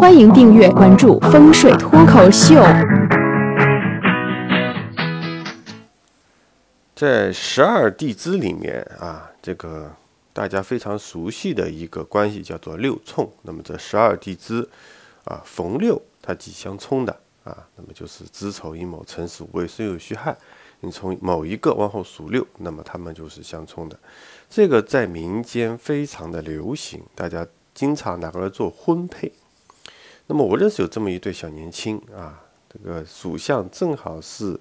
欢迎订阅关注风水脱口秀。在十二地支里面啊，这个大家非常熟悉的一个关系叫做六冲。那么这十二地支啊，逢六它即相冲的啊，那么就是子丑寅卯辰巳午未申酉戌亥。你从某一个往后数六，那么它们就是相冲的。这个在民间非常的流行，大家经常拿过来做婚配。那么我认识有这么一对小年轻啊，这个属相正好是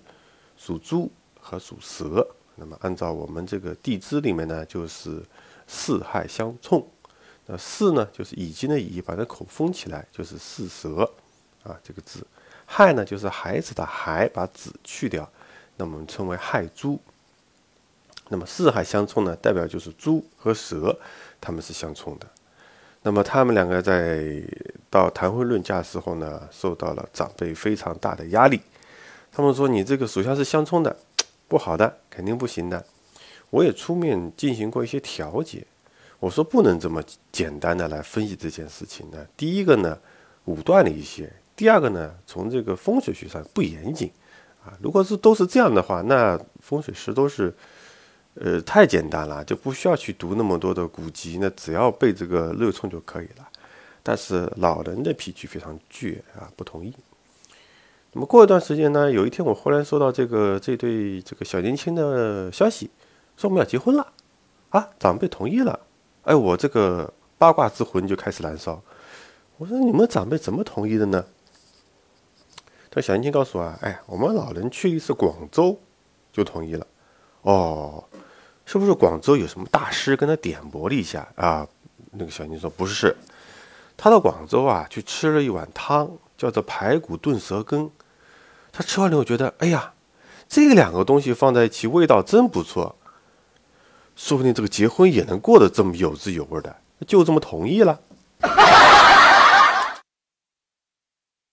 属猪和属蛇。那么按照我们这个地支里面呢，就是四亥相冲。那四呢，就是已经的已，把这口封起来，就是四蛇啊这个字。亥呢，就是孩子的孩，把子去掉。那我们称为亥猪。那么四亥相冲呢，代表就是猪和蛇，他们是相冲的。那么他们两个在到谈婚论嫁时候呢，受到了长辈非常大的压力。他们说：“你这个属相是相冲的，不好的，肯定不行的。”我也出面进行过一些调解。我说不能这么简单的来分析这件事情呢。第一个呢，武断了一些；第二个呢，从这个风水学上不严谨。啊，如果是都是这样的话，那风水师都是，呃，太简单了，就不需要去读那么多的古籍，那只要背这个六冲就可以了。但是老人的脾气非常倔啊，不同意。那么过一段时间呢，有一天我忽然收到这个这对这个小年轻的消息，说我们要结婚了，啊，长辈同意了。哎，我这个八卦之魂就开始燃烧。我说你们长辈怎么同意的呢？这小年轻告诉我啊，哎，我们老人去一次广州，就同意了。哦，是不是广州有什么大师跟他点拨了一下啊？那个小年轻说不是，他到广州啊去吃了一碗汤，叫做排骨炖蛇羹。他吃完以后觉得，哎呀，这两个东西放在一起味道真不错，说不定这个结婚也能过得这么有滋有味的，就这么同意了。